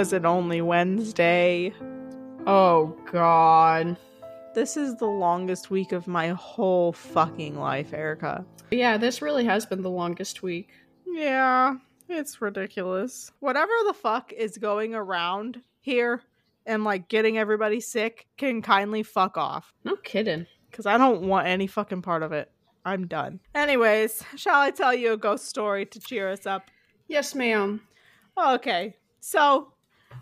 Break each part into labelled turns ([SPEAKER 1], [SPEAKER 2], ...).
[SPEAKER 1] Is it only Wednesday?
[SPEAKER 2] Oh, God.
[SPEAKER 1] This is the longest week of my whole fucking life, Erica.
[SPEAKER 2] Yeah, this really has been the longest week.
[SPEAKER 1] Yeah, it's ridiculous. Whatever the fuck is going around here and like getting everybody sick can kindly fuck off.
[SPEAKER 2] No kidding.
[SPEAKER 1] Because I don't want any fucking part of it. I'm done. Anyways, shall I tell you a ghost story to cheer us up?
[SPEAKER 2] Yes, ma'am.
[SPEAKER 1] Okay. So,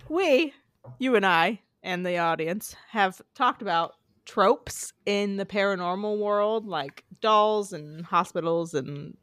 [SPEAKER 1] we, you and I, and the audience have talked about tropes in the paranormal world, like dolls and hospitals and,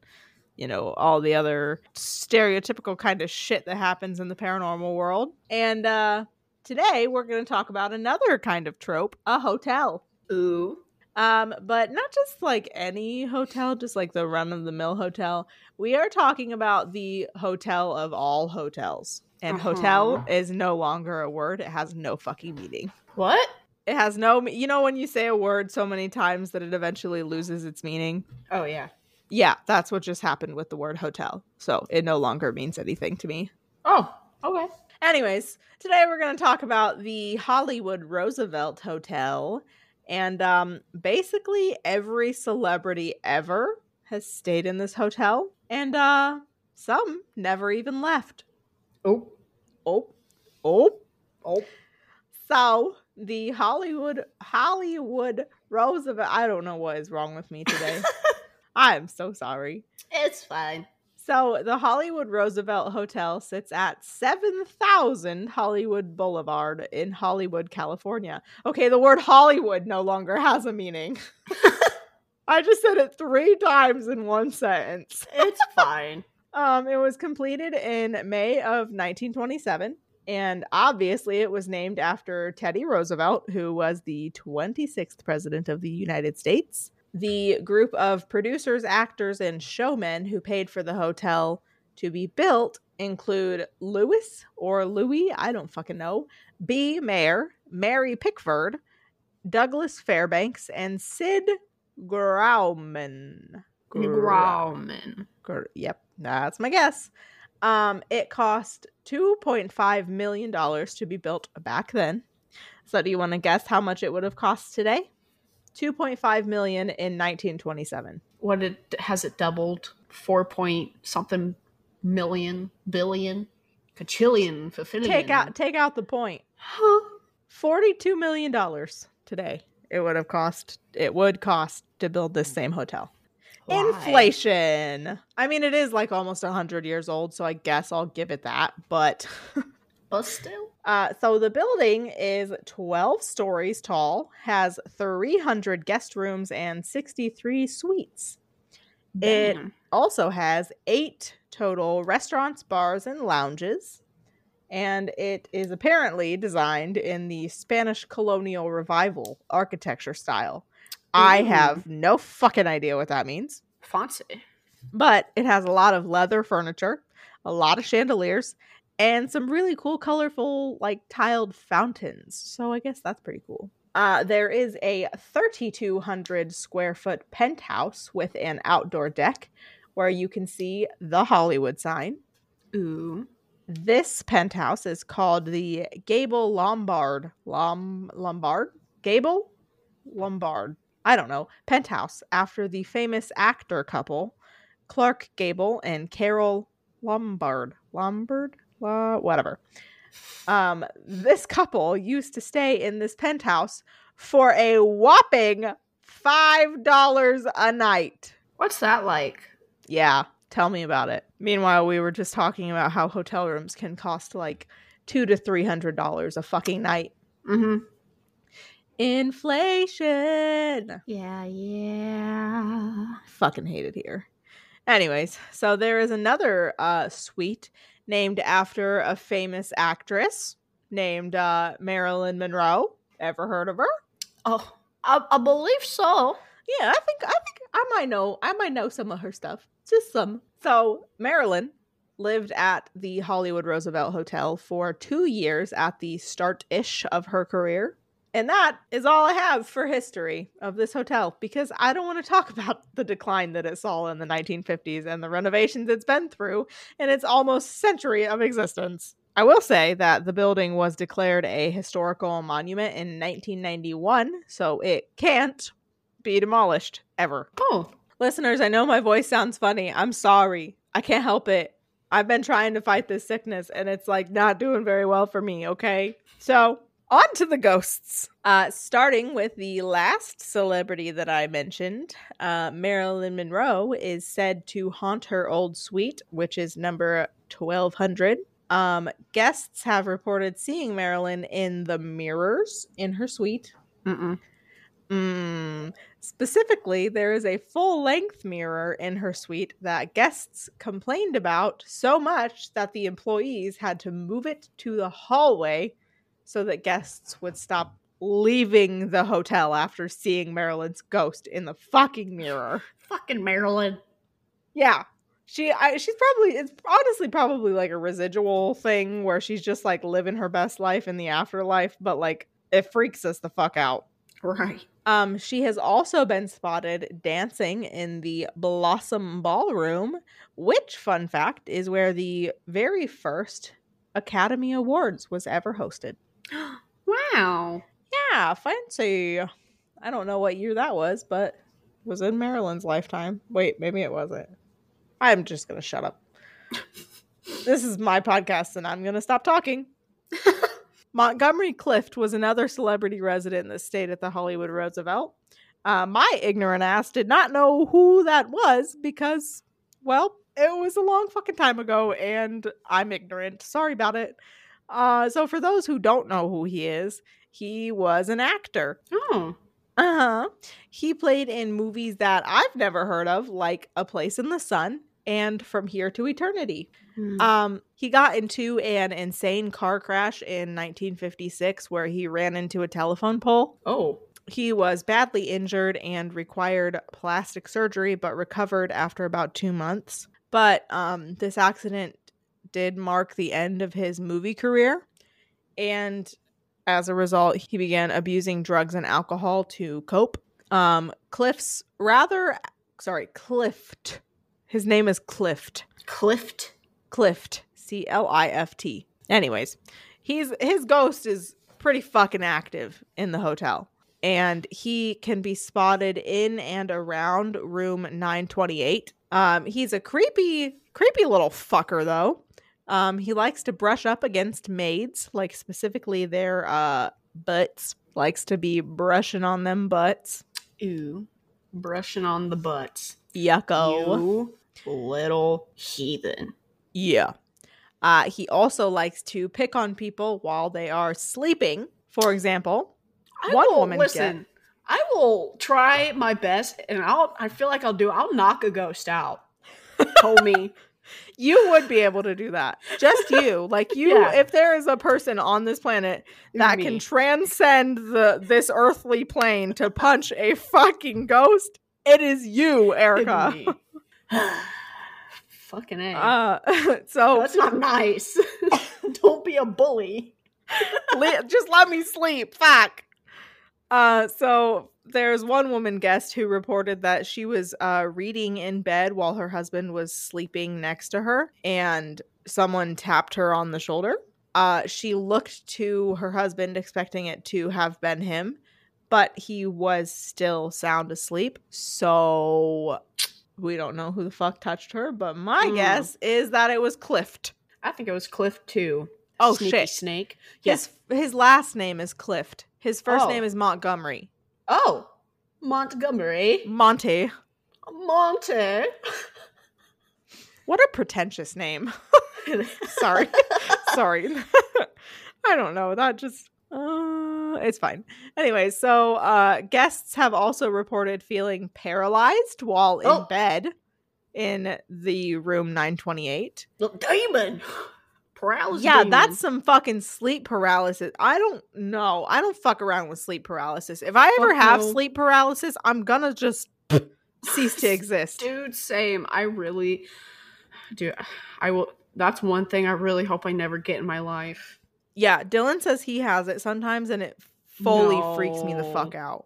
[SPEAKER 1] you know, all the other stereotypical kind of shit that happens in the paranormal world. And uh, today we're going to talk about another kind of trope a hotel.
[SPEAKER 2] Ooh.
[SPEAKER 1] Um, but not just like any hotel, just like the run of the mill hotel. We are talking about the hotel of all hotels. And
[SPEAKER 2] Uh-huh.
[SPEAKER 1] hotel is no longer a word, it has no fucking meaning.
[SPEAKER 2] What?
[SPEAKER 1] It has no, you know, when you say a word so many times that it eventually loses its meaning?
[SPEAKER 2] Oh, yeah.
[SPEAKER 1] Yeah, that's what just happened with the word hotel. So it no longer means anything to me.
[SPEAKER 2] Oh, okay.
[SPEAKER 1] Anyways, today we're going to talk about the Hollywood Roosevelt Hotel. And um, basically, every celebrity ever has stayed in this hotel. And uh, some never even left.
[SPEAKER 2] Oh.
[SPEAKER 1] Oh, oh, oh. So the Hollywood Hollywood Roosevelt. I don't know what is wrong with me today. I'm so sorry.
[SPEAKER 2] It's fine.
[SPEAKER 1] So the Hollywood Roosevelt Hotel sits at 7000 Hollywood Boulevard in Hollywood, California. Okay, the word Hollywood no longer has a meaning. I just said it 3 times in one sentence.
[SPEAKER 2] It's fine.
[SPEAKER 1] Um it was completed in May of 1927 and obviously it was named after Teddy Roosevelt who was the 26th president of the United States. The group of producers, actors, and showmen who paid for the hotel to be built include Lewis or Louis, I don't fucking know, B. Mayer, Mary Pickford, Douglas Fairbanks, and Sid Grauman.
[SPEAKER 2] Grauman.
[SPEAKER 1] Gr- Yep, that's my guess. Um, it cost $2.5 million to be built back then. So do you want to guess how much it would have cost today? 2.5 million in 1927.
[SPEAKER 2] What it has it doubled? Four point something million billion cachillion fulfillion.
[SPEAKER 1] Take out take out the point.
[SPEAKER 2] Huh.
[SPEAKER 1] 42 million dollars today. It would have cost it would cost to build this same hotel.
[SPEAKER 2] Why?
[SPEAKER 1] Inflation. I mean it is like almost 100 years old, so I guess I'll give it that, but
[SPEAKER 2] But still.
[SPEAKER 1] Uh, so the building is 12 stories tall, has 300 guest rooms and 63 suites. It also has eight total restaurants, bars, and lounges. And it is apparently designed in the Spanish colonial revival architecture style. I have no fucking idea what that means,
[SPEAKER 2] fancy.
[SPEAKER 1] but it has a lot of leather furniture, a lot of chandeliers, and some really cool, colorful, like tiled fountains. So I guess that's pretty cool. Uh, there is a 3,200 square foot penthouse with an outdoor deck where you can see the Hollywood sign.
[SPEAKER 2] Ooh.
[SPEAKER 1] This penthouse is called the Gable Lombard. Lom- Lombard? Gable? Lombard. I don't know. Penthouse after the famous actor couple, Clark Gable and Carole Lombard. Lombard? La- whatever. Um, this couple used to stay in this penthouse for a whopping $5 a night.
[SPEAKER 2] What's that like?
[SPEAKER 1] Yeah, tell me about it. Meanwhile, we were just talking about how hotel rooms can cost like two to three hundred dollars a fucking night.
[SPEAKER 2] Mm-hmm.
[SPEAKER 1] Inflation.
[SPEAKER 2] Yeah, yeah.
[SPEAKER 1] Fucking hate it here. Anyways, so there is another uh, suite named after a famous actress named uh, Marilyn Monroe. Ever heard of her?
[SPEAKER 2] Oh, I, I believe so.
[SPEAKER 1] Yeah, I think I think I might know I might know some of her stuff. Just some. So Marilyn lived at the Hollywood Roosevelt Hotel for two years at the start ish of her career. And that is all I have for history of this hotel because I don't want to talk about the decline that it saw in the 1950s and the renovations it's been through in its almost century of existence. I will say that the building was declared a historical monument in 1991, so it can't be demolished ever.
[SPEAKER 2] Oh,
[SPEAKER 1] Listeners, I know my voice sounds funny. I'm sorry. I can't help it. I've been trying to fight this sickness and it's like not doing very well for me, okay? So, on to the ghosts. Uh, starting with the last celebrity that I mentioned, uh, Marilyn Monroe is said to haunt her old suite, which is number 1200. Um, guests have reported seeing Marilyn in the mirrors in her suite.
[SPEAKER 2] mm-mm.
[SPEAKER 1] Mm. Specifically, there is a full length mirror in her suite that guests complained about so much that the employees had to move it to the hallway so that guests would stop leaving the hotel after seeing Marilyn's ghost in the fucking mirror.
[SPEAKER 2] fucking Marilyn.
[SPEAKER 1] Yeah. She I, she's probably it's honestly probably like a residual thing where she's just like living her best life in the afterlife, but like it freaks us the fuck out.
[SPEAKER 2] Right.
[SPEAKER 1] Um, she has also been spotted dancing in the Blossom Ballroom, which, fun fact, is where the very first Academy Awards was ever hosted.
[SPEAKER 2] Wow.
[SPEAKER 1] Yeah, fancy. I don't know what year that was, but it was in Marilyn's lifetime. Wait, maybe it wasn't. I'm just gonna shut up. this is my podcast, and I'm gonna stop talking. Montgomery Clift was another celebrity resident that stayed at the Hollywood Roosevelt. Uh, my ignorant ass did not know who that was because, well, it was a long fucking time ago and I'm ignorant. Sorry about it. Uh, so, for those who don't know who he is, he was an actor.
[SPEAKER 2] Oh.
[SPEAKER 1] Uh huh. He played in movies that I've never heard of, like A Place in the Sun and From Here to Eternity.
[SPEAKER 2] Hmm.
[SPEAKER 1] Um, he got into an insane car crash in 1956 where he ran into a telephone pole.
[SPEAKER 2] oh.
[SPEAKER 1] He was badly injured and required plastic surgery, but recovered after about two months. But um, this accident did mark the end of his movie career. And as a result, he began abusing drugs and alcohol to cope. Um, Cliff's rather, sorry, Clift. His name is Clift.
[SPEAKER 2] Clift.
[SPEAKER 1] Clift, C L I F T. Anyways, he's his ghost is pretty fucking active in the hotel. And he can be spotted in and around room 928. Um, he's a creepy, creepy little fucker though. Um, he likes to brush up against maids, like specifically their uh butts. Likes to be brushing on them butts.
[SPEAKER 2] Ew. Brushing on the butts.
[SPEAKER 1] Yucko.
[SPEAKER 2] You little heathen.
[SPEAKER 1] Yeah. Uh, he also likes to pick on people while they are sleeping. For example,
[SPEAKER 2] I
[SPEAKER 1] One
[SPEAKER 2] will,
[SPEAKER 1] woman
[SPEAKER 2] listen. I will try my best, and I'll. I feel like I'll do. I'll knock a ghost out, homie.
[SPEAKER 1] you would be able to do that. Just you. Like you
[SPEAKER 2] Yeah.
[SPEAKER 1] if there is a person on this planet that can transcend the this earthly plane to punch a fucking ghost, it is you, Erica.
[SPEAKER 2] Fucking a.
[SPEAKER 1] Uh so
[SPEAKER 2] That's not nice. Don't be a bully.
[SPEAKER 1] Just let me sleep. Fuck. Uh, so there's one woman guest who reported that she was uh, reading in bed while her husband was sleeping next to her, and someone tapped her on the shoulder. Uh, she looked to her husband, expecting it to have been him, but he was still sound asleep. So we don't know who the fuck touched her, but my
[SPEAKER 2] Hmm.
[SPEAKER 1] guess is that it was Clift.
[SPEAKER 2] I think it was Clift too.
[SPEAKER 1] Oh,
[SPEAKER 2] Sneaky
[SPEAKER 1] shit.
[SPEAKER 2] snake.
[SPEAKER 1] His his last name is Clift. His first
[SPEAKER 2] Oh.
[SPEAKER 1] name is Montgomery.
[SPEAKER 2] Oh, Montgomery.
[SPEAKER 1] Monte.
[SPEAKER 2] Monte.
[SPEAKER 1] What a pretentious name. Sorry. Sorry. I don't know. That just uh it's fine. Anyway, so uh guests have also reported feeling paralyzed while in
[SPEAKER 2] Oh.
[SPEAKER 1] bed. in the room 928.
[SPEAKER 2] The demon. Paralysis.
[SPEAKER 1] Yeah,
[SPEAKER 2] demon.
[SPEAKER 1] that's some fucking sleep paralysis. I don't know. I don't fuck around with sleep paralysis. If I ever
[SPEAKER 2] Fuck
[SPEAKER 1] have
[SPEAKER 2] no.
[SPEAKER 1] sleep paralysis, I'm gonna just cease to exist.
[SPEAKER 2] Dude, same. I really, dude, I will. That's one thing I really hope I never get in my life.
[SPEAKER 1] Yeah, Dylan says he has it sometimes and it fully freaks me the fuck out.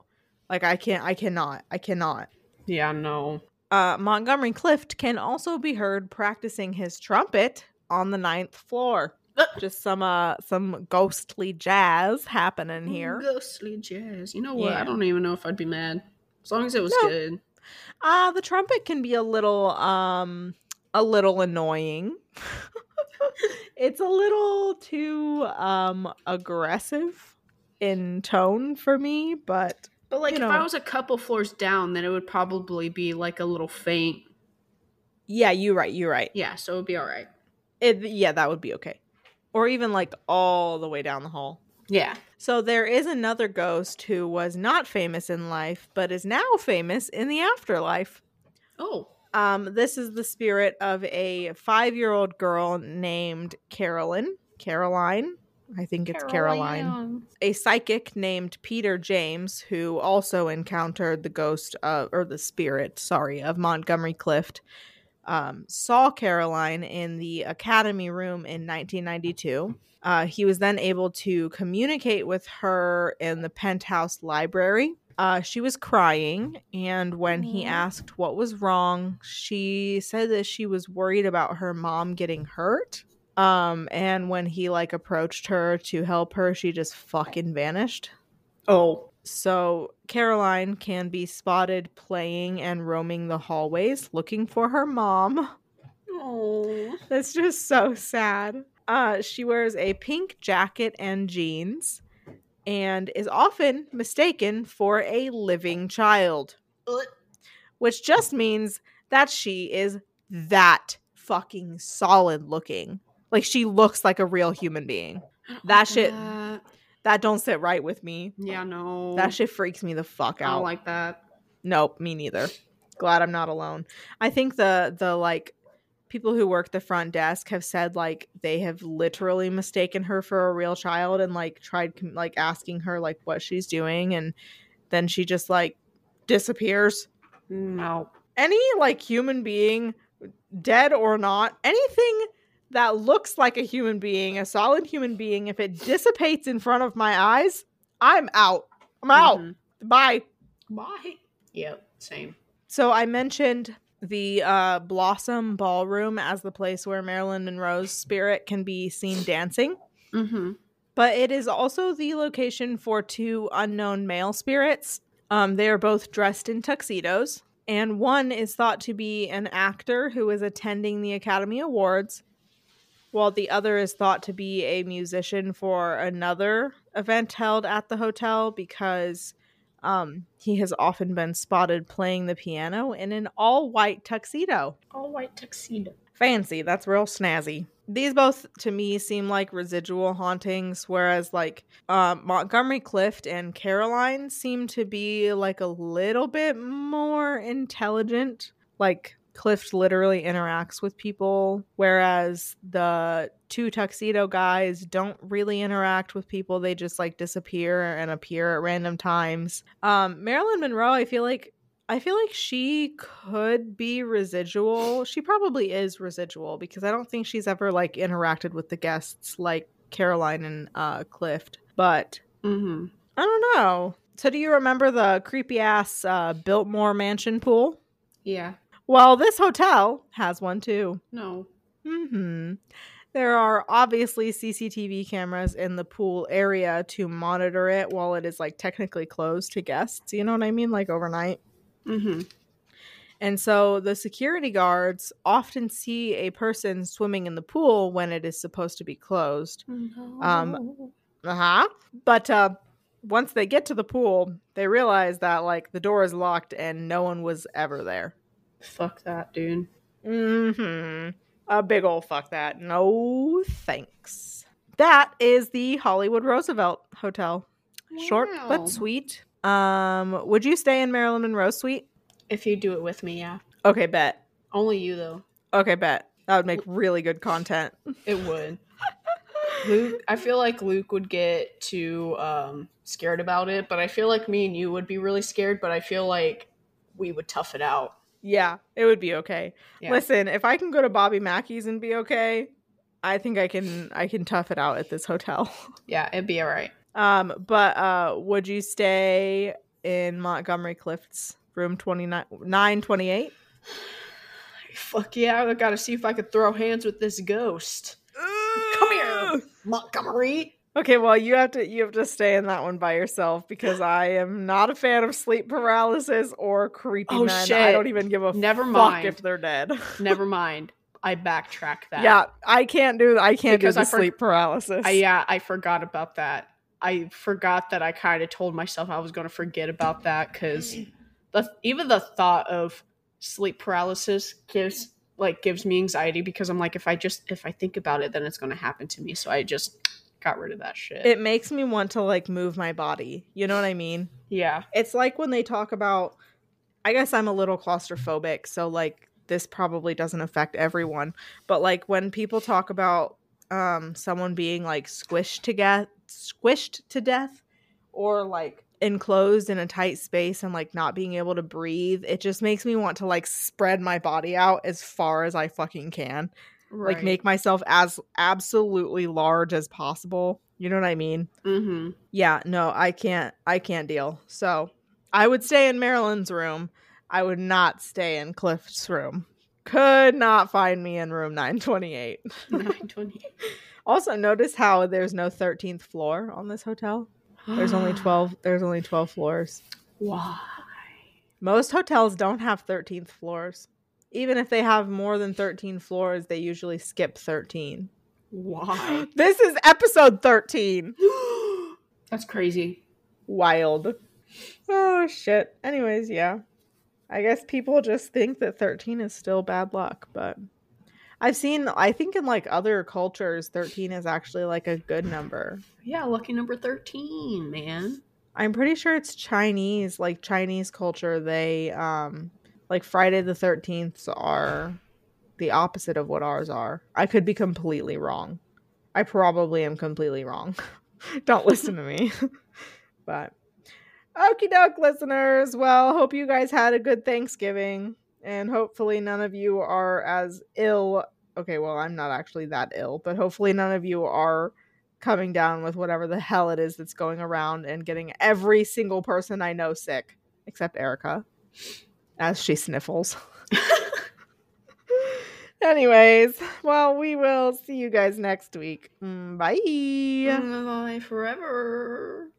[SPEAKER 1] Like I can't I cannot. I cannot.
[SPEAKER 2] Yeah, no.
[SPEAKER 1] Uh, Montgomery Clift can also be heard practicing his trumpet on the ninth floor. Just some uh some ghostly jazz happening here.
[SPEAKER 2] Ghostly jazz. You know what?
[SPEAKER 1] Yeah.
[SPEAKER 2] I don't even know if I'd be mad. As long as it was
[SPEAKER 1] No.
[SPEAKER 2] good.
[SPEAKER 1] Uh the trumpet can be a little um a little annoying. it's a little too um aggressive in tone for me, but
[SPEAKER 2] But like,
[SPEAKER 1] You
[SPEAKER 2] if I was a couple floors down, then it would probably be like a little faint.
[SPEAKER 1] yeah, you're right, you're right.
[SPEAKER 2] Yeah, so it would be all right.
[SPEAKER 1] It, yeah, that would be okay. Or even like all the way down the hall.
[SPEAKER 2] Yeah.
[SPEAKER 1] So there is another ghost who was not famous in life, but is now famous in the afterlife.
[SPEAKER 2] Oh.
[SPEAKER 1] Um, this is the spirit of a five-year-old girl named Carolyn. Caroline. I think it's Caroline. A psychic named Peter James, who also encountered the ghost of, or the spirit, sorry, of Montgomery Clift, um, saw Caroline in the academy room in 1992. Uh, he was then able to communicate with her in the penthouse library. Uh, she was crying, and when he asked what was wrong, she said that she was worried about her mom getting hurt. Um, and when he like approached her to help her, she just fucking vanished.
[SPEAKER 2] Oh.
[SPEAKER 1] So Caroline can be spotted playing and roaming the hallways looking for her mom.
[SPEAKER 2] Oh.
[SPEAKER 1] That's just so sad. Uh, she wears a pink jacket and jeans and is often mistaken for a living child, which just means that she is that fucking solid looking. Like she looks like a real human being. That shit-
[SPEAKER 2] Uh,
[SPEAKER 1] That don't sit right with me.
[SPEAKER 2] yeah, no.
[SPEAKER 1] That shit freaks me the fuck out.
[SPEAKER 2] I don't like that.
[SPEAKER 1] Nope, me neither. Glad I'm not alone. I think the the like people who work the front desk have said like they have literally mistaken her for a real child and like tried like asking her like what she's doing and then she just like disappears.
[SPEAKER 2] No.
[SPEAKER 1] Any like human being dead or not, anything that looks like a human being, a solid human being if it dissipates in front of my eyes, I'm out. I'm out.
[SPEAKER 2] Mhm.
[SPEAKER 1] Bye.
[SPEAKER 2] Bye. Yep. Same.
[SPEAKER 1] So I mentioned the uh, Blossom Ballroom as the place where Marilyn Monroe's spirit can be seen dancing,
[SPEAKER 2] Mm-hmm.
[SPEAKER 1] but it is also the location for two unknown male spirits. Um, they are both dressed in tuxedos, and one is thought to be an actor who is attending the Academy Awards, while the other is thought to be a musician for another event held at the hotel because um, he has often been spotted playing the piano in an all white tuxedo.
[SPEAKER 2] All white tuxedo.
[SPEAKER 1] Fancy, that's real snazzy. These both to me seem like residual hauntings, whereas like um, Montgomery Clift and Caroline seem to be like a little bit more intelligent. Like Clift literally interacts with people, whereas the two tuxedo guys don't really interact with people. They just like disappear and appear at random times. Um, Marilyn Monroe, I feel like I feel like she could be residual. She probably is residual because I don't think she's ever like interacted with the guests like Caroline and uh Clift. But
[SPEAKER 2] Mm-hmm.
[SPEAKER 1] I don't know. So do you remember the creepy ass uh Biltmore mansion pool?
[SPEAKER 2] Yeah.
[SPEAKER 1] Well, this hotel has one too.
[SPEAKER 2] No.
[SPEAKER 1] Mhm. There are obviously CCTV cameras in the pool area to monitor it while it is like technically closed to guests. You know what I mean? Like overnight.
[SPEAKER 2] Mm-hmm.
[SPEAKER 1] And so the security guards often see a person swimming in the pool when it is supposed to be closed. Um, Uh huh. But uh, once they get to the pool, they realize that like the door is locked and no one was ever there.
[SPEAKER 2] Fuck that, dude.
[SPEAKER 1] Mm-hmm. A big old fuck that. No thanks. That is the Hollywood Roosevelt Hotel. Short but sweet. Um, would you stay in Marilyn Monroe suite?
[SPEAKER 2] If you do it with me, yeah.
[SPEAKER 1] Okay, bet.
[SPEAKER 2] Only you though.
[SPEAKER 1] Okay, bet. That would make really good content.
[SPEAKER 2] It would. Luke, I feel like Luke would get too um, scared about it, but I feel like me and you would be really scared. But I feel like we would tough it out.
[SPEAKER 1] Yeah, it would be okay.
[SPEAKER 2] Yeah.
[SPEAKER 1] Listen, if I can go to Bobby Mackey's and be okay, I think I can I can tough it out at this hotel.
[SPEAKER 2] Yeah, it'd be all right.
[SPEAKER 1] Um, but uh would you stay in Montgomery Cliffs room 29 928?
[SPEAKER 2] Fuck yeah! I gotta see if I could throw hands with this ghost. Come here, Montgomery.
[SPEAKER 1] Okay, well you have to you have to stay in that one by yourself because I am not a fan of sleep paralysis or creepy
[SPEAKER 2] Oh,
[SPEAKER 1] men. I don't even give a
[SPEAKER 2] Never
[SPEAKER 1] fuck
[SPEAKER 2] mind.
[SPEAKER 1] if they're dead.
[SPEAKER 2] Never mind. I backtrack that.
[SPEAKER 1] yeah, I can't do I can't
[SPEAKER 2] Because
[SPEAKER 1] do
[SPEAKER 2] I for-
[SPEAKER 1] sleep paralysis.
[SPEAKER 2] I, yeah, I forgot about that. I forgot that I kind of told myself I was going to forget about that because the even the thought of sleep paralysis gives like gives me anxiety because I'm like if I just if I think about it then it's going to happen to me. So I just got rid of that shit.
[SPEAKER 1] it makes me want to like move my body. You know what I mean?
[SPEAKER 2] yeah.
[SPEAKER 1] It's like when they talk about I guess I'm a little claustrophobic, so like this probably doesn't affect everyone, but like when people talk about um someone being like squished to death, squished to death or like enclosed in a tight space and like not being able to breathe, it just makes me want to like spread my body out as far as I fucking can. Like make myself as absolutely large as possible. You know what I mean?
[SPEAKER 2] Mm-hmm.
[SPEAKER 1] yeah no i can't i can't deal so i would stay in marilyn's room i would not stay in cliff's room could not find me in room 928.
[SPEAKER 2] 928.
[SPEAKER 1] also notice how there's no 13th floor on this hotel there's only 12 there's only 12 floors
[SPEAKER 2] Why?
[SPEAKER 1] most hotels don't have 13th floors even if they have more than 13 floors they usually skip 13
[SPEAKER 2] Why?
[SPEAKER 1] this is episode 13
[SPEAKER 2] That's crazy.
[SPEAKER 1] wild. Oh shit. Anyways, yeah. I guess people just think that 13 is still bad luck, but I've seen I think in like other cultures 13 is actually like a good number.
[SPEAKER 2] Yeah, lucky number thirteen, man.
[SPEAKER 1] I'm pretty sure it's Chinese, like Chinese culture, they um like Friday the 13th are the opposite of what ours are. I could be completely wrong. I probably am completely wrong. Don't listen to me. but okie doke, listeners. Well, hope you guys had a good Thanksgiving. And hopefully none of you are as ill. Okay, well, I'm not actually that ill, but hopefully none of you are coming down with whatever the hell it is that's going around and getting every single person I know sick, except Erica, as she sniffles. Anyways, well, we will see you guys next week. Mm, Bye.
[SPEAKER 2] Bye forever.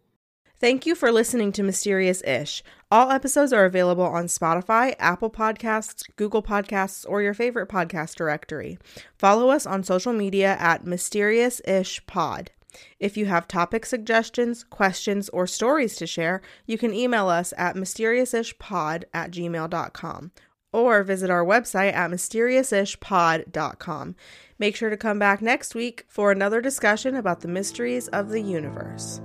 [SPEAKER 1] Thank you for listening to Mysterious Ish. All episodes are available on Spotify, Apple Podcasts, Google Podcasts, or your favorite podcast directory. Follow us on social media at Mysterious Ish Pod. If you have topic suggestions, questions, or stories to share, you can email us at mysteriousishpod at gmail.com or visit our website at mysteriousishpod.com. Make sure to come back next week for another discussion about the mysteries of the universe.